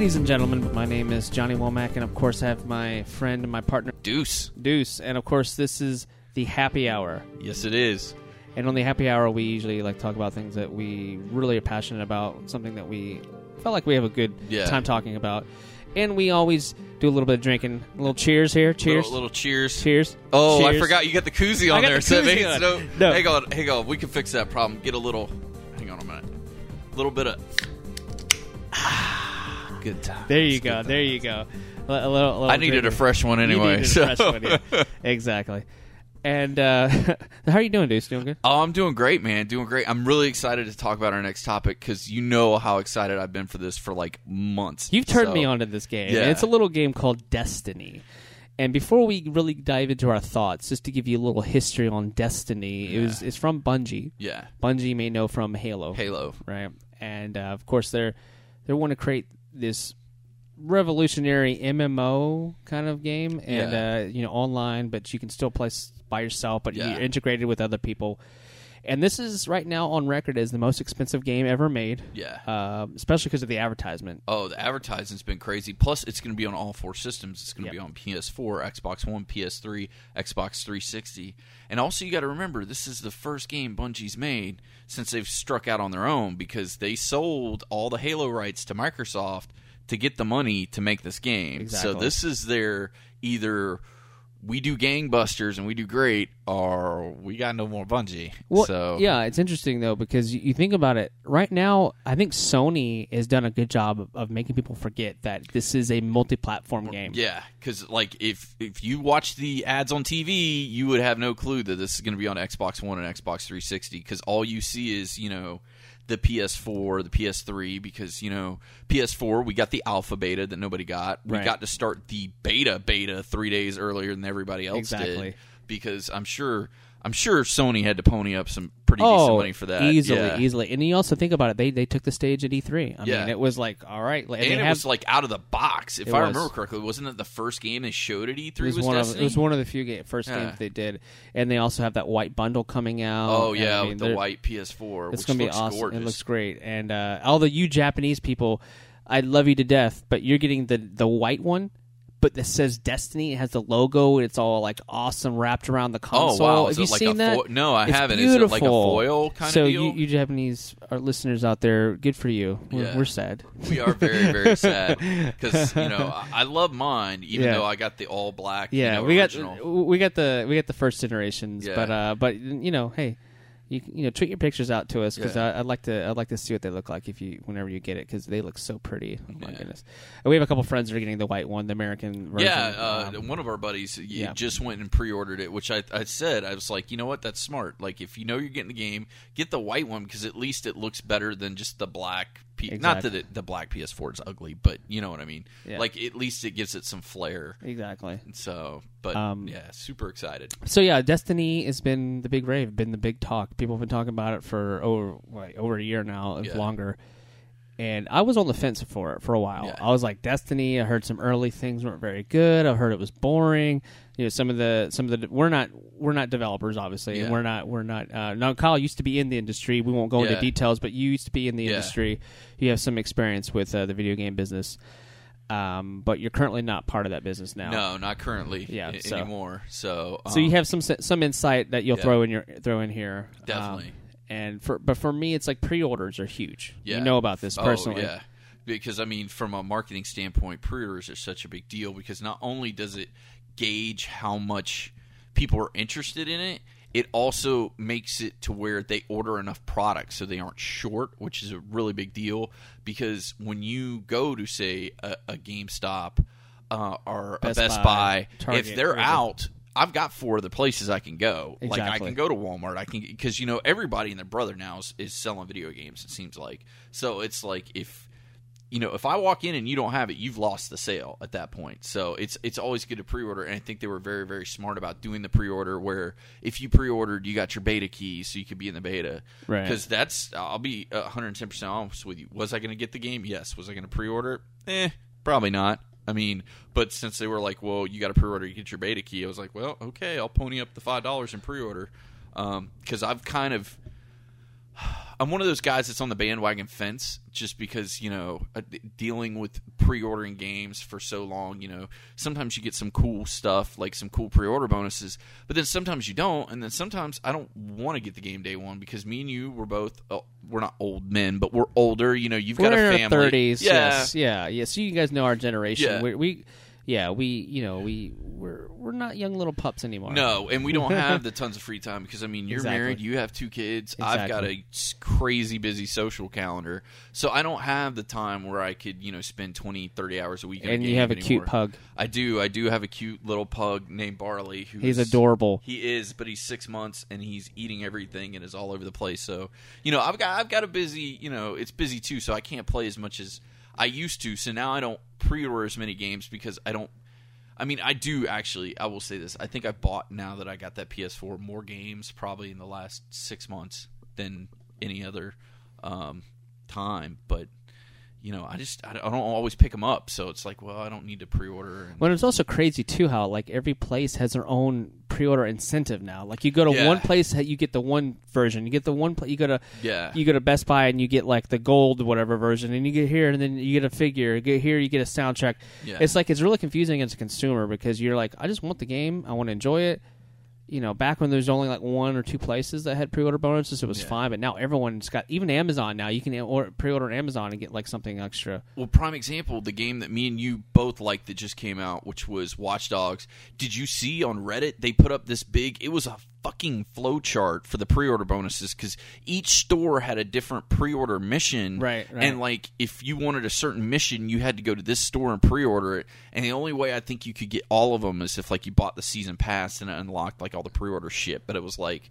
Ladies and gentlemen, my name is Johnny Womack, and of course, I have my friend and my partner, Deuce. Deuce. And of course, this is the happy hour. Yes, it is. And on the happy hour, we usually like talk about things that we really are passionate about, something that we felt like we have a good Yeah. time talking about. And we always do a little bit of drinking. A little cheers here. Cheers. Little, little cheers. Cheers. Oh, I forgot you got the koozie on there. the so koozie on. no, No. hang on, hang on. We can fix that problem. Get a little. Hang on a minute. A little bit of. Good time. There you go. There you go. A, little, a little I needed a fresh one You anyway. a so. fresh one, yeah. Exactly. And uh, how are you doing, Deuce? Doing good? Oh, I'm doing great, man. Doing great. I'm really excited to talk about our next topic because you know how excited I've been for this for like months. You've turned So- me onto this game. Yeah. It's a little game called Destiny. And before we really dive into our thoughts, just to give you a little history on Destiny, it was it's from Bungie. Yeah. Bungie may know from Halo, Halo. right? And uh, of course, they're they want to create this revolutionary MMO kind of game, and Yeah. uh, you know, online, but you can still play by yourself, but Yeah. you're integrated with other people. And this is right now on record as the most expensive game ever made. Yeah. Um, especially because of the advertisement. Oh, the advertising's been crazy. Plus, it's going to be on all four systems. It's going to Yep. be on PS4, Xbox One, PS3, Xbox 360. And also, you got to remember, this is the first game Bungie's made since they've struck out on their own because they sold all the Halo rights to Microsoft to get the money to make this game. Exactly. So this is their either we do gangbusters and we do great, or we got no more Bungie. Well, so yeah, it's interesting though because you, think about it. Right now, I think Sony has done a good job of, of making people forget that this is a multi-platform game. Yeah, because like if if you watch the ads on TV, you would have no clue that this is going to be on Xbox One and Xbox 360 because all you see is you know the PS4, the PS3. Because you know PS4, we got the alpha beta that nobody got. We Right. got to start the beta beta three days earlier than everybody else Exactly. did. Because I'm sure I'm sure Sony had to pony up some pretty decent Oh, money for that. easily, Yeah. easily. And you also think about it; they they took the stage at E3. I Yeah. mean, it was like, all right, and, And it have- was like out of the box. If I was. remember correctly, wasn't it the first game they showed at E3? it was, was one of it was one of the few ga- first Yeah. games they did, and they also have that white bundle coming out. Oh yeah, I mean, with the white PS4, It's gonna be awesome. gorgeous. It looks great, and uh, all the you Japanese people, I love you to death, but you're getting the the white one. But that says Destiny. It has the logo. It's all like awesome wrapped around the console. Oh console. wow! Have Is you like seen a that? fo- no? I It's haven't. Beautiful. Is it like a foil kind so of deal? you, you Japanese our listeners out there, good for you. We're, Yeah. we're sad. we are very very sad because you know I, I love mine even Yeah. though I got the all black. you Yeah, know, we original. got we got the we got the first generations, Yeah. but uh, but you know, hey, you you know, tweet your pictures out to us because Yeah. I'd like to I'd like to see what they look like if you whenever you get it because they look so pretty. Oh my Yeah. goodness, and we have a couple friends that are getting the white one, the American version. Yeah, uh, Um, one of our buddies yeah. just went and pre-ordered it, which I, I said I was like, you know what, that's smart. Like if you know you're getting the game, get the white one because at least it looks better than just the black. P- Not that it, the black PS4 is ugly, but you know what I mean. Yeah. Like at least it gives it some flair. exactly. So, but Um, yeah, super excited. So yeah, Destiny has been the big rave, been the big talk. People have been talking about it for over what, over a year now, if Yeah. longer. And I was on the fence for it for a while. Yeah. I was like, Destiny. I heard some early things weren't very good. I heard it was boring. You know, some of the some of the we're not we're not developers, obviously, Yeah. we're not we're not. Uh, now, Kyle used to be in the industry. We won't go into details, but you used to be in the Yeah. industry. You have some experience with uh, the video game business, um, but you're currently not part of that business now. No, not currently Yeah, a- so- anymore. So, So you um, have some some insight that you'll Yeah. throw in your throw in here. Definitely. Um, and for but for me, it's like pre-orders are huge. Yeah. You know about this Oh, personally. yeah. Because I mean, from a marketing standpoint, pre-orders are such a big deal because not only does it gauge how much people are interested in it, it also makes it to where they order enough products so they aren't short, which is a really big deal. Because when you go to say a, a GameStop uh, or Best a Best Buy, Buy, Target, if they're out. I've got four other places I can go. Like I can go to Walmart. I can because you know everybody and their brother now is, is selling video games. It seems like so. It's like if you know if I walk in and you don't have it, you've lost the sale at that point. So it's it's always good to pre-order. And I think they were very very smart about doing the pre-order. Where if you pre-ordered, you got your beta key, so you could be in the beta. Right. Because that's I'll be 110 percent honest with you. Was I going to get the game? Yes. Was I going to pre-order? it? Eh, probably not. I mean, but since they were like, "Well, you got to pre-order, you get your beta key," I was like, "Well, okay, I'll pony up the five dollars in pre-order," um, because I've kind of I'm one of those guys that's on the bandwagon fence just because, you know, uh, dealing with pre ordering games for so long, you know, sometimes you get some cool stuff, like some cool pre order bonuses, but then sometimes you don't. And then sometimes I don't want to get the game day one because me and you were both, uh, we're not old men, but we're older. You know, you've We're got in a our family. thirties. Yeah. Yes, yeah, yeah. So you guys know our generation. Yeah. We, we, yeah, we, you know, we we're we're not young little pups anymore. No, and we don't have the tons of free time because I mean you're Exactly. married, you have two kids. I've got a crazy busy social calendar, so I don't have the time where I could you know spend 20, 30 hours a week. and a you have a anymore. cute pug. I do. I do have a cute little pug named Barley. Who's, He's adorable. He is, but he's six months and he's eating everything and is all over the place. So you know, I've got I've got a busy. You know, it's busy too, so I can't play as much as I used to. So now I don't pre-order as many games because I don't. I mean, I do actually. I will say this. I think I bought now that I got that PS4 more games probably in the last six months than any other um, time. But you know, I just I don't always pick them up. So it's like, well, I don't need to pre-order. And, Well, it's also crazy too how like every place has their own pre-order incentive now. Like you go to Yeah. one place, you get the one version. You get the one. Pla- you go to yeah, you go to Best Buy and you get like the gold whatever version, and you get here and then you get a figure. You get here, you get a soundtrack. yeah. It's like it's really confusing as a consumer because you're like, I just want the game, I want to enjoy it. You know, back when there's only like one or two places that had pre-order bonuses, it was Yeah. fine. But now everyone's got even Amazon. Now you can or, pre-order on Amazon and get like something extra. Well, prime example, the game that me and you both liked that just came out, which was Watch Dogs. Did you see on Reddit they put up this big? It was a fucking flow chart for the pre-order bonuses because each store had a different pre-order mission. Right, right. And like, if you wanted a certain mission, you had to go to this store and pre-order it. And the only way I think you could get all of them is if like you bought the season pass and it unlocked like all the pre-order shit. But it was like.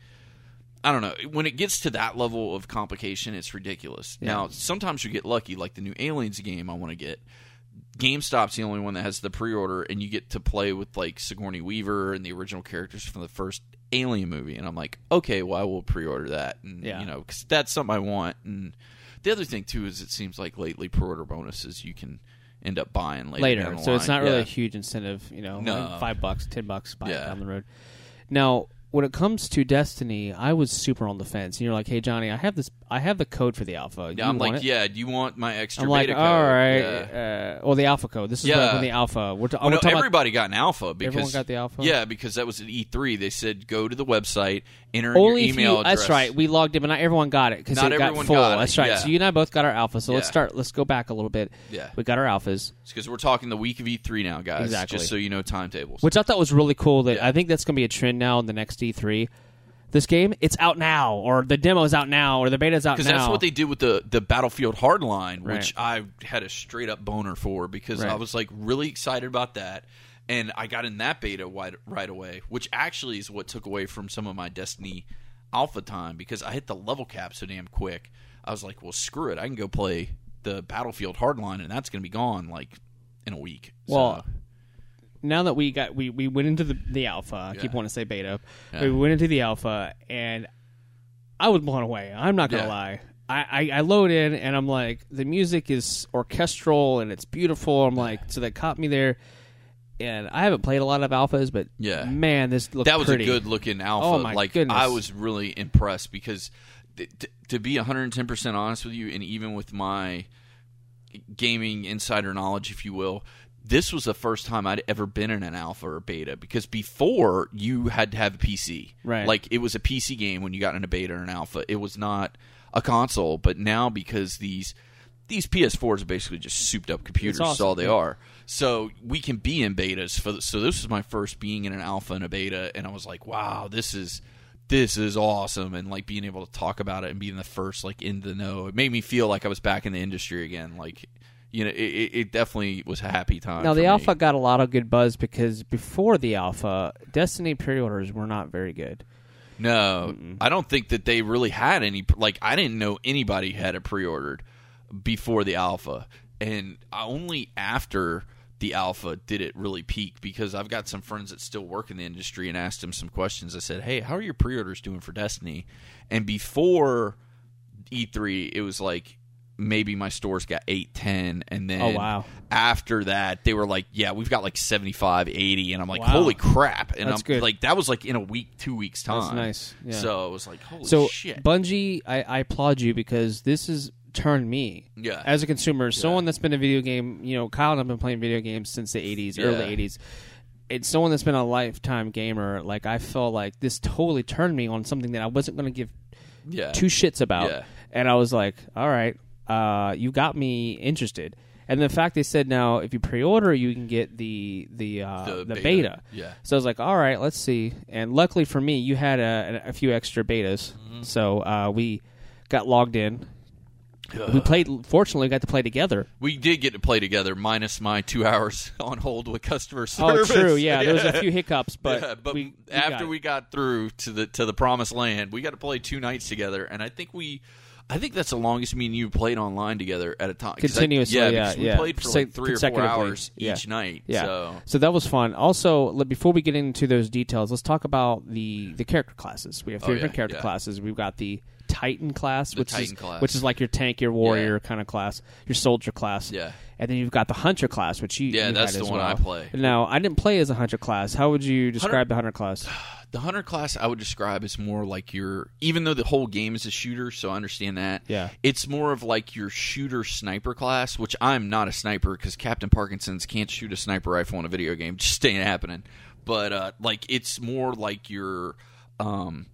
I don't know. When it gets to that level of complication, it's ridiculous. Yeah. Now, sometimes you get lucky, like the new Aliens game I want to get. GameStop's the only one that has the pre-order, and you get to play with like Sigourney Weaver and the original characters from the first Alien movie. And I'm like, okay, well, I will pre-order that, and Yeah. you know, because that's something I want. And the other thing too is it seems like lately pre-order bonuses you can end up buying later. later. So it's not really Yeah. a huge incentive, you know, No. like five bucks, ten bucks, buy Yeah. down the road. Now, when it comes to Destiny, I was super on the fence. And you're like, "Hey, Johnny, I have this. I have the code for the alpha. Yeah, You I'm like, it?" yeah. Do you want my extra I'm like, beta all code? right. Yeah. Uh, well, the alpha code. This is Yeah. when the alpha. We're, ta- Well, we're no, talking about everybody got an alpha because everyone got the alpha. Yeah, because that was at E3. They said go to the website, enter Only your email you, address. That's right. We logged in, but not everyone got it because it got full. got it, That's right. yeah. So you and I both got our alpha. So let's start. Let's go back a little bit. Yeah, We got our alphas, because we're talking the week of E3 now, guys. Exactly. Just so you know timetables. which I thought was really cool. That. I think that's going to be a trend now in the next E3. This game, it's out now, or the demo's out now, or the beta's out now. Because that's what they did with the the Battlefield Hardline, which I had a straight up boner for because I was like really excited about that, and I got in that beta right, right away, which actually is what took away from some of my Destiny alpha time because I hit the level cap so damn quick. I was like, well, screw it, I can go play the Battlefield Hardline, and that's going to be gone like in a week. Well, so, now that we got we, we went into the the alpha. I keep Yeah. wanting to say beta. Yeah. We went into the alpha, and I was blown away. I'm not gonna Yeah. lie. I, I, I load in and I'm like the music is orchestral and it's beautiful. I'm like so that caught me there. And I haven't played a lot of alphas, but Yeah. man, this looked that was pretty. a good looking alpha. Oh, my like goodness. I was really impressed because th- t- to be 110 percent honest with you, and even with my gaming insider knowledge, if you will, this was the first time I'd ever been in an alpha or beta. Because before you had to have a PC, Right. Like it was a PC game when you got in a beta or an alpha. It was not a console. But now because these these PS4s are basically just souped up computers. awesome, That's all they yeah. are. So we can be in betas. For the, so this was my first being in an alpha and a beta, and I was like, wow, this is this is awesome, and like being able to talk about it and being the first like in the know. It made me feel like I was back in the industry again. Like you know, it, it it definitely was a happy time. Now the me. alpha got a lot of good buzz because before the alpha, Destiny pre-orders were not very good. No, I don't think that they really had any. Like, I didn't know anybody had it pre-ordered before the alpha, and only after the alpha did it really peak. Because I've got some friends that still work in the industry, and asked them some questions. I said, "Hey, how are your pre-orders doing for Destiny?" And before E3, it was like maybe my stores got 8 10 and oh, then Oh, wow. after that they were like yeah we've got like 75 80 and i'm like Wow. holy crap and That's i'm good. like that was like in a week two weeks time That's nice, yeah. so it was like holy So shit Bungie, I, I applaud you because this has turned me Yeah. as a consumer, someone that's been a video game. You know, Kyle and I've been playing video games since the '80s, Yeah. early '80s. It's someone that's been a lifetime gamer. Like I felt like this totally turned me on something that I wasn't going to give yeah two shits about, Yeah. and I was like, all right, uh, you got me interested. And the fact they said now, if you pre-order, you can get the the uh, The the, beta. beta. Yeah. So I was like, all right, let's see. And luckily for me, you had a, a few extra betas, Mm-hmm. so uh, we got logged in. We played. Fortunately, we got to play together. we did get to play together minus my two hours on hold with customer service. Oh, true. Yeah, there was a few hiccups, but, Yeah, but we, we after got we got through to the to the promised land, we got to play two nights together, and I think we, I think that's the longest me and you played online together at a time 'Cause I- Continuously, yeah, yeah, we yeah. played for like three or four hours yeah. each night. Yeah. So that was fun. Also, before we get into those details, let's talk about the the character classes. We have oh, three Oh, different character classes. We've got the Titan class, The which Titan is class. which is like your tank, your warrior kind of class, your soldier class. Yeah. And then you've got the hunter class, which you Yeah, you that's had the as one well. I play. Now, I didn't play as a hunter class. How would you describe the hunter class? the hunter class, I would describe as more like your, even though the whole game is a shooter, so I understand that. Yeah. it's more of like your shooter sniper class, which I'm not a sniper because Captain Parkinson's can't shoot a sniper rifle in a video game. Just ain't happening. But uh, like it's more like your um,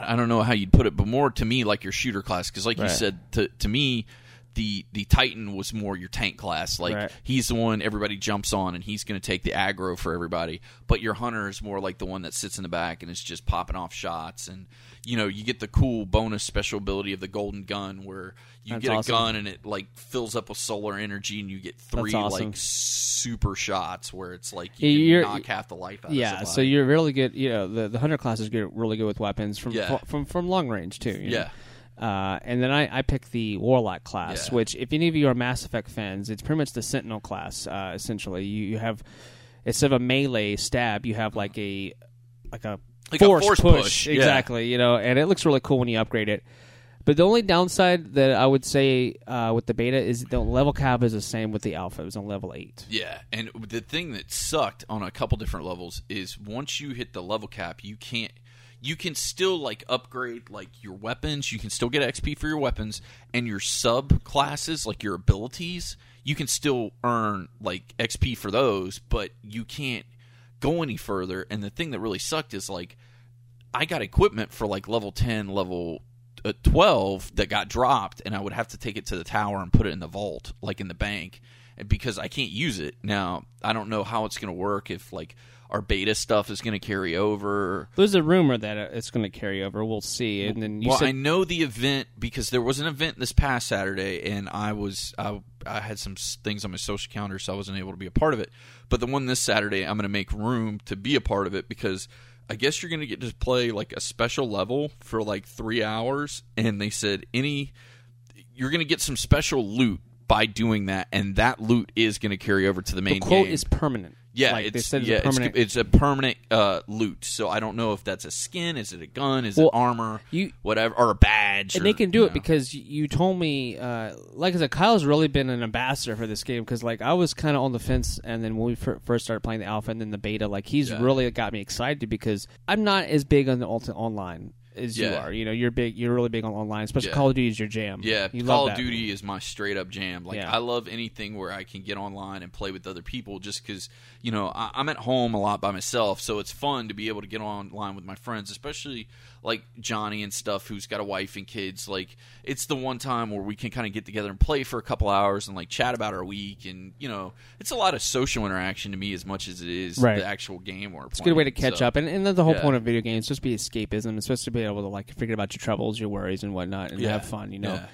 I don't know how you'd put it, but more to me like your shooter class because, like you said, to to me, the the Titan was more your tank class. Like Right. he's the one everybody jumps on, and he's going to take the aggro for everybody. But your hunter is more like the one that sits in the back and is just popping off shots. And you know, you get the cool bonus special ability of the golden gun, where you That's get awesome. a gun and it like fills up with solar energy, and you get three awesome. like super shots where it's like you Yeah, can you're- knock half the life out. of Yeah, so you're really good. You know, the the hunter class is good, really good with weapons from Yeah. from from long range too. you know? Yeah. Uh, and then I, I picked the warlock class, Yeah. which if any of you are Mass Effect fans, it's pretty much the Sentinel class. Uh, essentially, you, you have instead of a melee stab, you have like a like a Like force, force push, push, yeah. exactly. You know, and it looks really cool when you upgrade it. But the only downside that I would say uh, with the beta is the level cap is the same with the alpha. It was on level eight. Yeah, and the thing that sucked on a couple different levels is once you hit the level cap, you can't. You can still like upgrade like your weapons. You can still get XP for your weapons and your sub classes, like your abilities. You can still earn like XP for those, but you can't go any further. And the thing that really sucked is like I got equipment for like level 10, level uh, 12 that got dropped, and I would have to take it to the tower and put it in the vault, like in the bank, because I can't use it. Now, I don't know how it's going to work if like our beta stuff is going to carry over. There's a rumor that it's going to carry over. We'll see. And then you well, said I know the event because there was an event this past Saturday, and I was I, I had some things on my social calendar, so I wasn't able to be a part of it. But the one this Saturday, I'm going to make room to be a part of it because I guess you're going to get to play like a special level for like three hours, and they said any you're going to get some special loot by doing that, and that loot is going to carry over to the the main quote game. is permanent. Yeah, like it's, they said, it's yeah, a permanent. it's, it's a permanent uh, loot. So I don't know if that's a skin, is it a gun, is Well, it armor, you- whatever, or a badge. and or, they can do you it know. because you told me, uh, like I said, Kyle's really been an ambassador for this game because like I was kind of on the fence, and then when we fir- first started playing the alpha and then the beta, like he's Yeah. really got me excited because I'm not as big on the ulti- online as you are. You know, you're big, you're really big on online, especially Yeah. Call of Duty is your jam. Yeah, you Call love of. Duty is my straight up jam. Like Yeah. I love anything where I can get online and play with other people, just because you know I, I'm at home a lot by myself, so it's fun to be able to get online with my friends, especially like Johnny and stuff, who's got a wife and kids. Like it's the one time where we can kind of get together and play for a couple hours and like chat about our week, and you know it's a lot of social interaction to me as much as it is Right. the actual game. We're It's a good way to catch up, and, and that's the whole Yeah. point of video games, is just be escapism. It's supposed to be able to like forget about your troubles, your worries, and whatnot, and Yeah. have fun. You know. Yeah.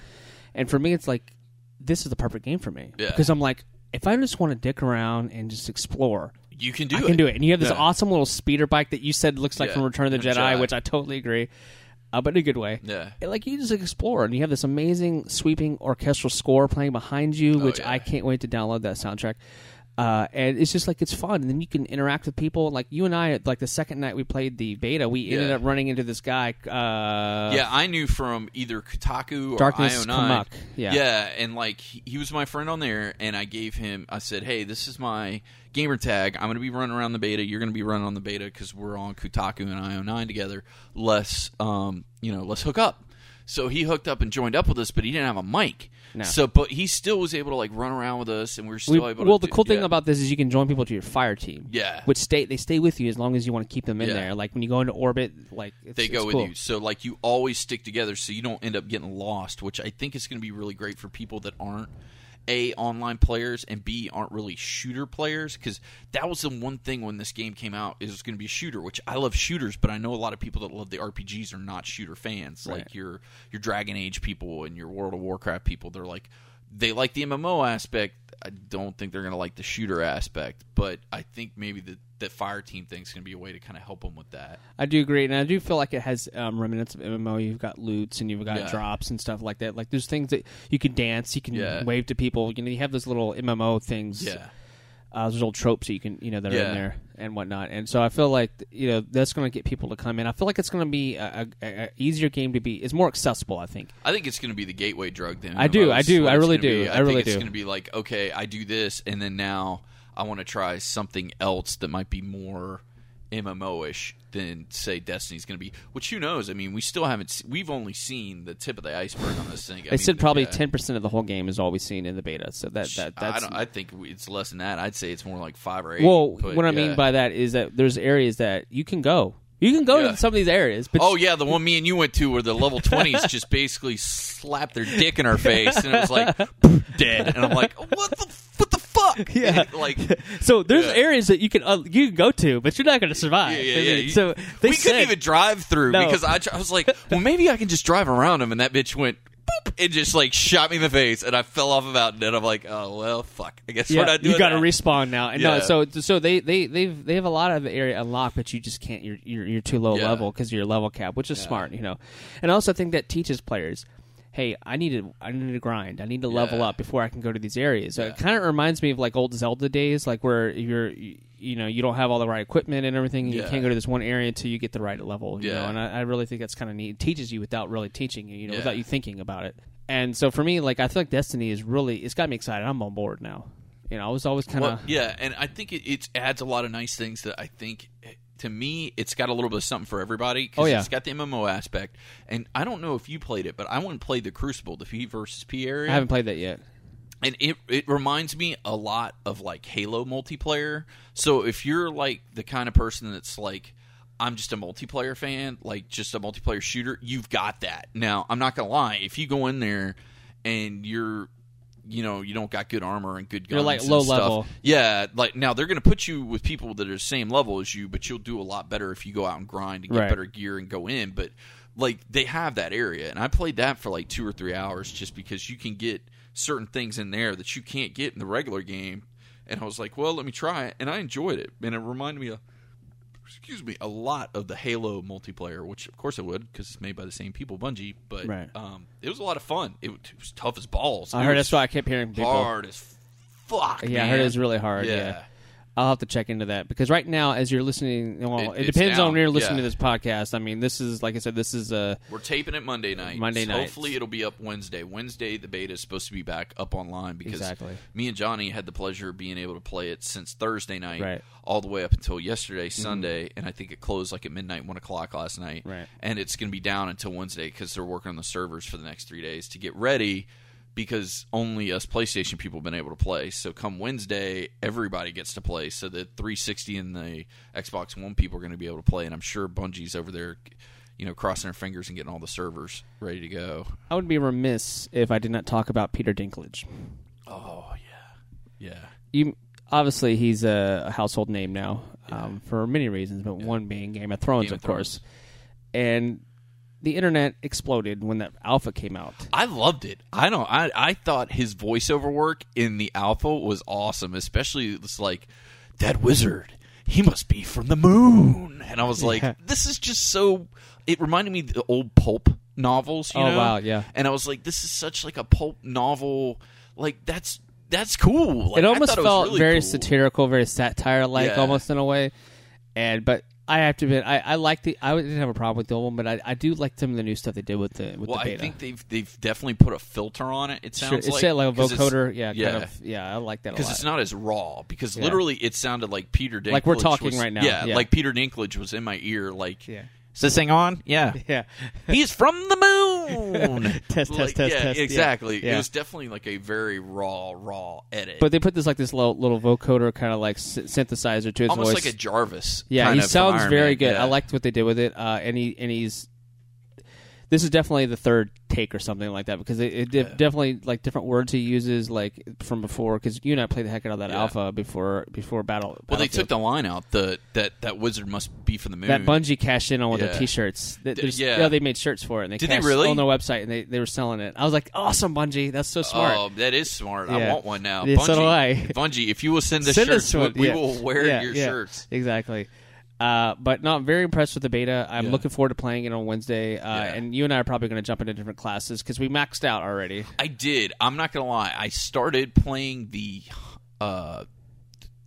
And for me, it's like this is the perfect game for me Yeah. because I'm like, if I just want to dick around and just explore, You can do I it. can do it. And you have this Yeah. awesome little speeder bike that you said looks like Yeah. from Return of the Jedi, Jedi. which I totally agree, uh, but in a good way. Yeah. And, like you just explore, and you have this amazing sweeping orchestral score playing behind you, which Oh, yeah. I can't wait to download that soundtrack. Uh, and it's just like it's fun, and then you can interact with people. Like you and I, like the second night we played the beta, we ended Yeah. up running into this guy. Uh, yeah, I knew from either Kotaku or Darkness IO9. Kamuk, yeah. yeah, and like he, he was my friend on there, and I gave him. I said, "Hey, this is my gamer tag. I'm going to be running around the beta. You're going to be running on the beta because we're on Kotaku and IO9 together. Let's, um, you know, let's hook up." So he hooked up and joined up with us, but he didn't have a mic. No. So, but he still was able to like run around with us, and we were still We- able. well, to the do- cool thing yeah. about this is you can join people to your fire team. Yeah. which stay they stay with you as long as you want to keep them in Yeah. there. Like when you go into orbit, like it's, they go with cool. you. So like you always stick together, so you don't end up getting lost. Which I think is going to be really great for people that aren't a online players and b aren't really shooter players because that was the one thing when this game came out is it was going to be a shooter which i love shooters but i know a lot of people that love the rpgs are not shooter fans Right. like your your dragon age people and your world of warcraft people they're like they like the mmo aspect i don't think they're going to like the shooter aspect but i think maybe the that fire team thing is going to be a way to kind of help them with that I do agree, and I do feel like it has um, remnants of MMO. You've got loots and you've got Yeah. drops and stuff like that. Like there's things that you can dance, you can Yeah. wave to people. You know, you have those little MMO things. yeah uh, those little tropes that you can, you know, that are Yeah. in there and whatnot. And so I feel like you know that's going to get people to come in. I feel like it's going to be a, a, a easier game to be. It's more accessible. I think. I think it's going to be the gateway drug. Then I do, I do, I really do, I, I really think it's going to be like, okay, I do this, and then now I want to try something else that might be more MMO-ish than say Destiny's going to be. Which who knows? I mean, we still haven't. se- We've only seen the tip of the iceberg on this thing. I They mean, said probably ten percent of the whole game is all we've seen in the beta. So that that I, that's don't, I think it's less than that. I'd say it's more like five or eight. well. but what I yeah. mean by that is that there's areas that you can go. You can go Yeah. to some of these areas, but Oh yeah, the one me and you went to where the level twenties just basically slapped their dick in our face, and it was like dead. And I'm like, what the fuck? Yeah. like so there's Yeah. and that you can uh, you can go to, but you're not going to survive. Yeah, yeah, I yeah. mean, You- So they we said, couldn't even drive through No. because I, I was like, well, maybe I can just drive around him, and that bitch went. Boop, it just like shot me in the face, and I fell off a mountain. And I'm like, "Oh well, fuck. I guess yeah, we're not doing you got to respawn now. And no, so so they they they they have a lot of the area unlocked, but you just can't. You're you're, you're too low Yeah. level because you're level cap, which is smart, you know. And also, I also think that teaches players. Hey, I need to. I need to grind. I need to level Yeah. up before I can go to these areas. So Yeah. it kind of reminds me of like old Zelda days, like where you're, you, you know, you don't have all the right equipment and everything. And You can't go to this one area until you get the right level. You Yeah. know, and I, I really think that's kind of neat. It teaches you without really teaching you. You know, Yeah. without you thinking about it. And so for me, like I feel like Destiny is really. It's got me excited. I'm on board now. You know, I was always kind of. Well, yeah, and I think it, it adds a lot of nice things that I think. Eh, To me, it's got a little bit of something for everybody. Oh, yeah. it's got the MMO aspect, and I don't know if you played it, but I went and played the Crucible, the P versus P area. I haven't played that yet. and it it reminds me a lot of like Halo multiplayer. So if you're like the kind of person that's like I'm just a multiplayer fan, like just a multiplayer shooter, you've got that. Now, I'm not going to lie, if you go in there and you're you know, you don't got good armor and good guns. You're, like, low stuff. level. Yeah, like now they're going to put you with people that are the same level as you, but you'll do a lot better if you go out and grind and get Right. better gear and go in. But like they have that area, and I played that for like two or three hours just because you can get certain things in there that you can't get in the regular game. And I was like, well, let me try it, and I enjoyed it, and it reminded me of. Excuse me, a lot of the Halo multiplayer, which of course it would because it's made by the same people, Bungie. But Right. um, it was a lot of fun. It, was- it was tough as balls. I It heard that's why I kept hearing people. hard as fuck. Yeah, I man. heard it's really hard. Yeah. Yeah. I'll have to check into that because right now, as you're listening, well, It- it, depends down, on when you're listening yeah. to this podcast. I mean, this is like I said, this is uh, We're taping it Monday night. Monday night. Hopefully, it'll be up Wednesday. Wednesday, the beta is supposed to be back up online because Exactly. me and Johnny had the pleasure of being able to play it since Thursday night, Right. Mm-hmm. all the way up until yesterday, Sunday, and I think it closed like at midnight, one o'clock last night. Right. And it's going to be down until Wednesday because they're working on the servers for the next three days to get ready. Because only us PlayStation people have been able to play. So come Wednesday, everybody gets to play. So the 360 and the Xbox One people are going to be able to play. And I'm sure Bungie's over there you know, crossing their fingers and getting all the servers ready to go. I would be remiss if I did not talk about Peter Dinklage. Oh yeah, yeah, You obviously he's a, household name now um, for many reasons, but one being Game of Thrones, Game of of course. And the internet exploded when that alpha came out. I loved it. I don't. I I thought his voiceover work in the alpha was awesome, especially it's like that wizard. He must be from the moon, and I was like, Yeah. this is just so. It reminded me of the old pulp novels. You Oh, know? wow, yeah. And I was like, this is such like a pulp novel. Like that's that's cool. Like, it almost felt was really very cool. satirical, very satire like, Yeah. almost in a way. And but I have to admit, I, I like the. I didn't have a problem with the old one, but I, I do like some of the new stuff they did with the with Well, the I think they've they've definitely put a filter on it. It Sure, sounds it's like set like a 'cause it's- vocoder, yeah, yeah. kind of, yeah. I like that because it's not as raw. Because Yeah. literally, it sounded like Peter Dinklage. Like we're talking was- right now, Yeah, yeah. like Peter Dinklage was in my ear. Like, yeah, is this thing on? Yeah, yeah. he's from the moon. Test, Like, test, test, yeah, test, yeah. Exactly. Yeah. It was definitely like a very raw, raw edit. But they put this like this little, little vocoder kind of like sy- synthesizer to his almost voice. like a Jarvis. Yeah, he sounds very Man. good. Yeah. I liked what they did with it, uh, and he and he's. This is definitely the third take or something like that because it, it Yeah. definitely like different words he uses like from before because you and I played the heck out of that Yeah. alpha before before battle. Well, they took the line out. The that that wizard must be from the moon. that Bungie cashed in on with Yeah. their T-shirts. There's- yeah. they made shirts for it. And they Did they really? on their website and they, they were selling it. I was like, awesome, Bungie. That's so smart. Oh, that is smart. I want one now. Yeah, Bungie, so do I. Bungie, if you will send us Send one. we, we will wear your shirts. Exactly. Uh, but not very impressed with the beta. I'm Yeah. looking forward to playing it on Wednesday. Uh, Yeah. And you and I are probably going to jump into different classes because we maxed out already. I did. I'm not gonna lie. I started playing the uh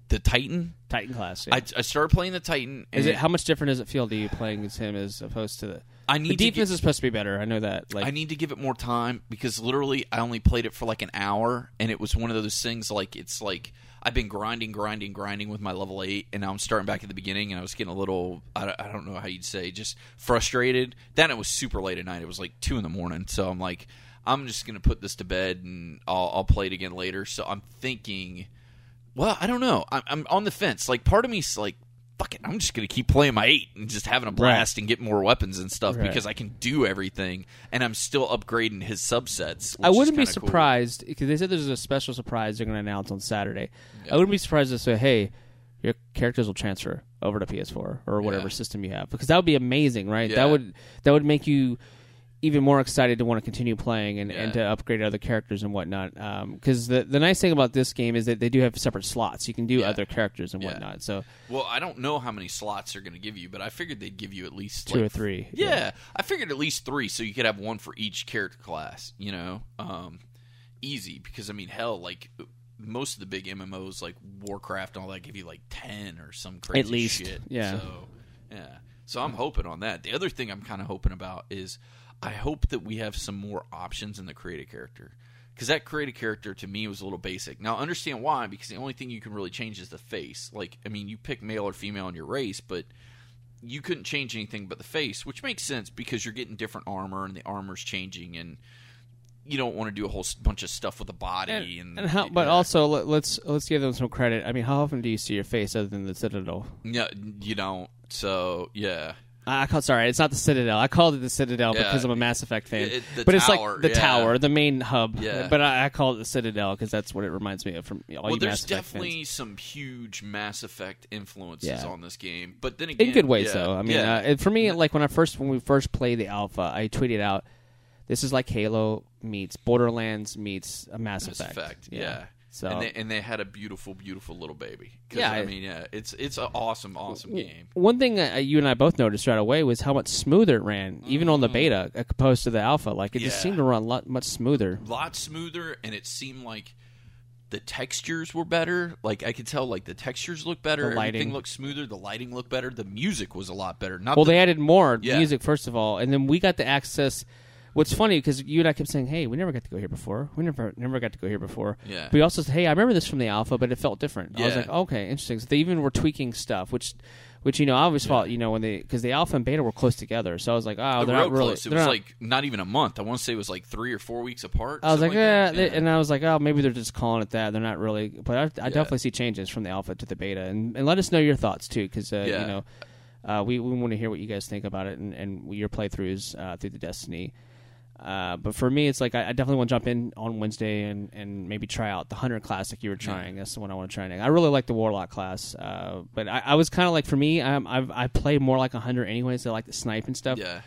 the Titan. Titan class. yeah. I, I started playing the Titan. Is it how much different does it feel to you playing as him as opposed to the? I The need to defense is supposed to be better. I know that. Like I need to give it more time because literally I only played it for like an hour and it was one of those things like it's like I've been grinding, grinding, grinding with my level eight and now I'm starting back at the beginning and I was getting a little I don't, I don't know how you'd say just frustrated. Then it was super late at night. It was like two in the morning, so I'm like I'm just gonna put this to bed and I'll, I'll play it again later. So I'm thinking, well, I don't know. I'm, I'm on the fence. Like part of me's like. Fuck it, I'm just gonna keep playing my eight and just having a blast and get more weapons and stuff Right. because I can do everything, and I'm still upgrading his subsets. I wouldn't be cool. surprised because they said there's a special surprise they're going to announce on Saturday. I wouldn't be surprised to say, "Hey, your characters will transfer over to PS4 or whatever Yeah. system you have," because that would be amazing, right? Yeah. That would that would make you even more excited to want to continue playing and, and to upgrade other characters and whatnot. Because the the nice thing about this game is that they do have separate slots. You can do Yeah. other characters and Yeah. whatnot. So Well, I don't know how many slots they're going to give you, but I figured they'd give you at least two like, or three. Yeah, I figured at least three, so you could have one for each character class. You know, um, easy because I mean, hell, like most of the big MMOs like Warcraft and all that give you like ten or some crazy At least, shit. yeah. So yeah, so I'm hoping on that. The other thing I'm kind of hoping about is I hope that we have some more options in the creative character. Because that creative character to me was a little basic. Now, understand why? Because the only thing you can really change is the face. Like, I mean, you pick male or female in your race, but you couldn't change anything but the face, which makes sense because you're getting different armor and the armor's changing, and you don't want to do a whole bunch of stuff with the body and, And how, but yeah. also let, let's let's give them some credit. I mean, how often do you see your face other than the Citadel? yeah, you don't. So yeah, I call sorry, it's not the Citadel. I called it the Citadel Yeah. because I'm a Mass Effect fan. It- the but it's tower, like the yeah. tower, the main hub. Yeah. But I, I call it the Citadel because that's what it reminds me of from all well, you there's Mass Effect definitely fans. some huge Mass Effect influences Yeah. on this game, but then again, in good ways yeah, though. I mean, yeah. uh, for me, like when I first when we first played the alpha, I tweeted out, "This is like Halo meets Borderlands meets a Mass, Mass Effect." Effect, yeah. So and they, and they had a beautiful, beautiful little baby. Yeah, I mean, yeah, it's it's an awesome, awesome game. One thing that you and I both noticed right away was how much smoother it ran, even on the beta, opposed to the alpha. Like it just Mm. Seemed to run a lot much smoother. A lot smoother, and it seemed like the textures were better. Like I could tell, like the textures look better. The lighting. Everything looked smoother. The lighting looked better. The music was a lot better. Not Well, the, they added more Yeah. music first of all, and then we got the access. What's funny because you and I kept saying, "Hey, we never got to go here before. We never never got to go here before." Yeah. But we also said, "Hey, I remember this from the alpha, but it felt different." Yeah. I was like, "Okay, interesting." So they even were tweaking stuff, which, which you know, I always thought, you know, when they because the alpha and beta were close together, so I was like, "Oh, They're they're not really." close. It was not- like not even a month. I want to say it was like three or four weeks apart. I was like, something yeah, and I was like, oh, maybe they're just calling it that. They're not really, but I, I Yeah. definitely see changes from the alpha to the beta, and, and let us know your thoughts too, because uh, Yeah. you know, uh, we we want to hear what you guys think about it and, and your playthroughs uh, through the Destiny. Uh, but for me, it's like I, I definitely want to jump in on Wednesday and, and maybe try out the Hunter class like you were trying. That's the one I want to try. Next. I really like the Warlock class, uh, but I, I was kind of like for me, um, I've I play more like a Hunter anyways. I like the snipe and stuff. yeah.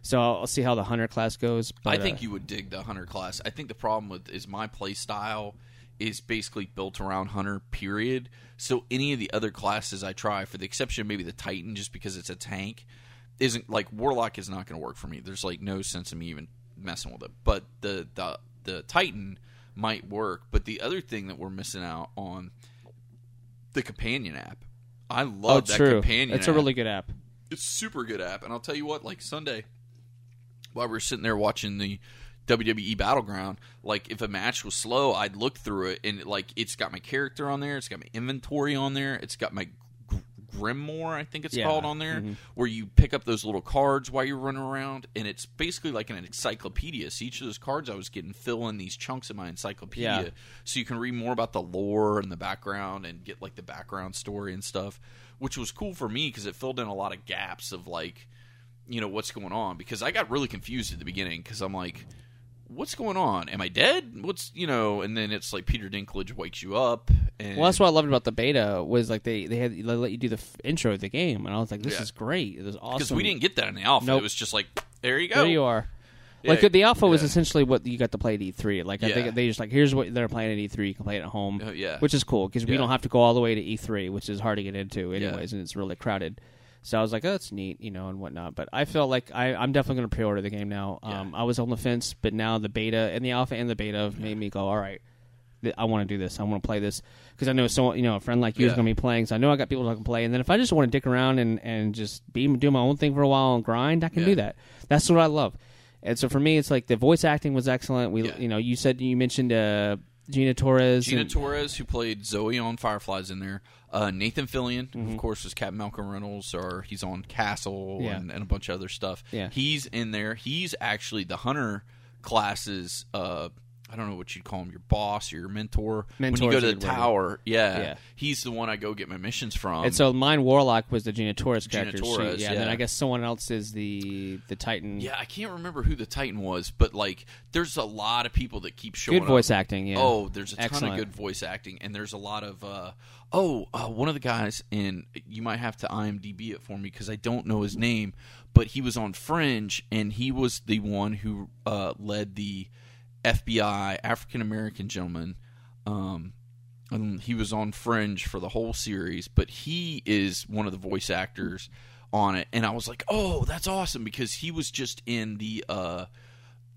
So I'll, I'll see how the Hunter class goes. But, I think uh, you would dig the hunter class. I think the problem with is my play style is basically built around hunter. Period. So any of the other classes I try, for the exception of maybe the Titan, just because it's a tank, isn't like Warlock is not going to work for me. There's like no sense of me even messing with it. But the the the Titan, might work. But the other thing that we're missing out on the companion app. I love oh, that true. companion. It's a really good app. it's a super good app, and I'll tell you what, like Sunday, while we were sitting there watching the WWE Battleground, like if a match was slow, I'd look through it, and like it's got my character on there, it's got my inventory on there, it's got my Gr- Grimoire, I think it's Yeah. called on there, Mhm. where you pick up those little cards while you're running around, and it's basically like an encyclopedia. So each of those cards I was getting fill in these chunks of my encyclopedia, Yeah. so you can read more about the lore and the background and get like the background story and stuff, which was cool for me because it filled in a lot of gaps of like, you know, what's going on. Because I got really confused at the beginning because I'm like. What's going on? Am I dead? What's you know? And then it's like Peter Dinklage wakes you up, and Well, that's what I loved about the beta was like they they had they let you do the f- intro of the game, and I was like, this Yeah. is great. It was awesome because we didn't get that in the alpha. Nope. It was just like, there you go. There you are. Yeah, like the alpha was essentially what you got to play at E3. Like I Yeah. think they just like here's what they're playing at E3. You can play it at home, Uh, yeah. which is cool because we don't have to go all the way to E3, which is hard to get into Yeah. anyways, and it's really crowded. So I was like, oh, that's neat, you know, and whatnot. But I feel like I, I'm definitely going to pre-order the game now. Yeah. Um, I was on the fence, but now the beta and the alpha and the beta have made me go, all right, th- I want to do this. I want to play this because I know someone, you know, a friend like you is going to be playing. So I know I got people that can play. And then if I just want to dick around and and just be do my own thing for a while and grind, I can Yeah. do that. That's what I love. And so for me, it's like the voice acting was excellent. We, Yeah. you know, you said you mentioned uh, Gina Torres. Gina and- Torres, who played Zoe on Fireflies, in there. Uh, Nathan Fillion, Mm-hmm. of course, was Captain Malcolm Reynolds, or he's on Castle Yeah. and, and a bunch of other stuff. Yeah. he's in there. He's actually the Hunter classes. Uh, I don't know what you'd call him, your boss or your mentor. when you go to the tower, yeah, Yeah. he's the one I go get my missions from. and so mine Warlock was the Gina Torres Gina character. She- Torres, yeah, And then. I guess someone else is the the Titan. yeah, I can't remember who the Titan was, but like, there's a lot of people that keep showing good up. voice acting. Yeah. Oh, there's a ton of good voice acting, and there's a lot of. Uh, oh, uh, one of the guys, and you might have to IMDb it for me because I don't know his name, but he was on Fringe, and he was the one who uh, led the FBI African American gentleman. Um, and he was on Fringe for the whole series, but he is one of the voice actors on it, and I was like, "Oh, that's awesome!" Because he was just in the uh,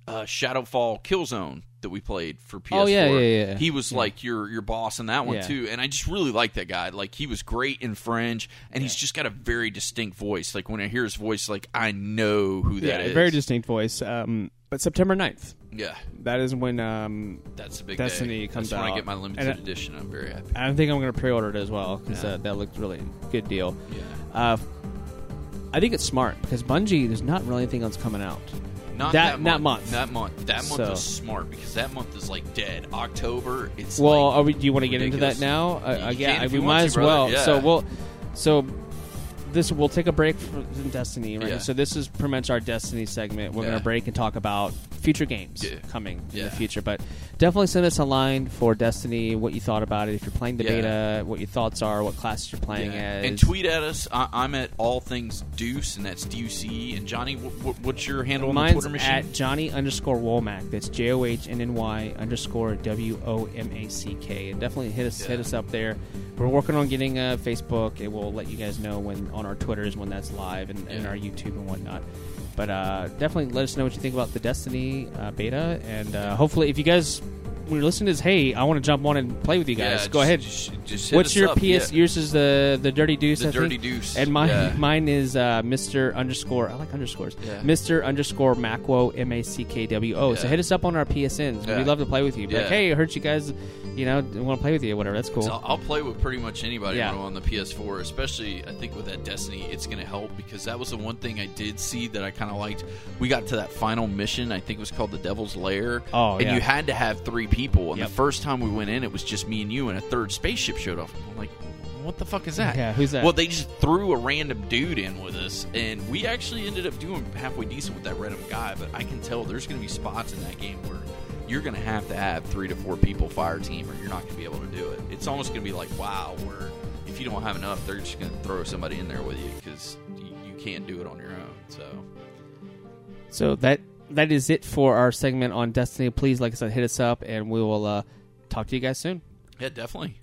uh, Shadowfall Killzone that we played for PS4. Oh, yeah, yeah, yeah. He was like your your boss in that one Yeah. too, and I just really like that guy. Like he was great in Fringe, and he's just got a very distinct voice. Like when I hear his voice, like I know who that yeah, is. very distinct voice. Um, but September 9th, Yeah, that is when um, that's a big Destiny day. comes That's when I out. get my limited And, edition. I'm very happy. I think I'm going to pre-order it as well because Yeah. uh, that looked really good deal. Yeah. Uh, I think it's smart because Bungie, there's not really anything else coming out. Not That- that, that month. month. That month. That month So- is smart because that month is like dead. October, it's Well, like are we, do you want to get into that now? Uh, uh, yeah, we might as to, brother. well. Yeah. So we'll, so this we'll take a break from Destiny. Right. Yeah. So this is pretty much our Destiny segment. We're Yeah. gonna break and talk about future games Yeah. coming in the future. But definitely send us a line for Destiny. What you thought about it? If you're playing the beta, what your thoughts are? What classes you're playing as? And tweet at us. I, I'm at all things Deuce, and that's D U C E. And Johnny, wh- wh- what's your handle on the Mine's Twitter machine? at Johnny underscore Womack. That's J O H N N Y underscore W O M A C K. And definitely hit us hit us up there. We're working on getting a Facebook, and we'll let you guys know when on our Twitters when that's live and, and our YouTube and whatnot. But uh, definitely let us know what you think about the Destiny uh, beta, and uh, hopefully, if you guys when you're listening to this, hey, I want to jump on and play with you guys. Yeah, Go ahead. Just, just What's your up. PS? Yeah. Yours is the the Dirty Deuce. The I Dirty think? Deuce. And mine Yeah. mine is uh, Mr. underscore. I like underscores. Mr. underscore Macwo M A C K W O. So hit us up on our PSNs. We'd love to play with you. Like, hey, I heard you guys, you know, want to play with you, whatever. That's cool. So I'll play with pretty much anybody Yeah. when I'm on the PS4, especially I think with that Destiny, it's going to help because that was the one thing I did see that I kind of liked. We got to that final mission, I think it was called the Devil's Lair. Oh, and you had to have three people. And Yep. the first time we went in, it was just me and you, and a third spaceship showed up. I'm like, what the fuck is that? Yeah, who's that? Well, they just threw a random dude in with us, and we actually ended up doing halfway decent with that random guy. But I can tell there's going to be spots in that game where you're going to have to have three to four people fire team, or you're not going to be able to do it. It's almost going to be like WoW, where if you don't have enough, they're just going to throw somebody in there with you because you, you can't do it on your own. So So that that is it for our segment on Destiny. Please, like I said, hit us up, and we will uh, talk to you guys soon. yeah, definitely.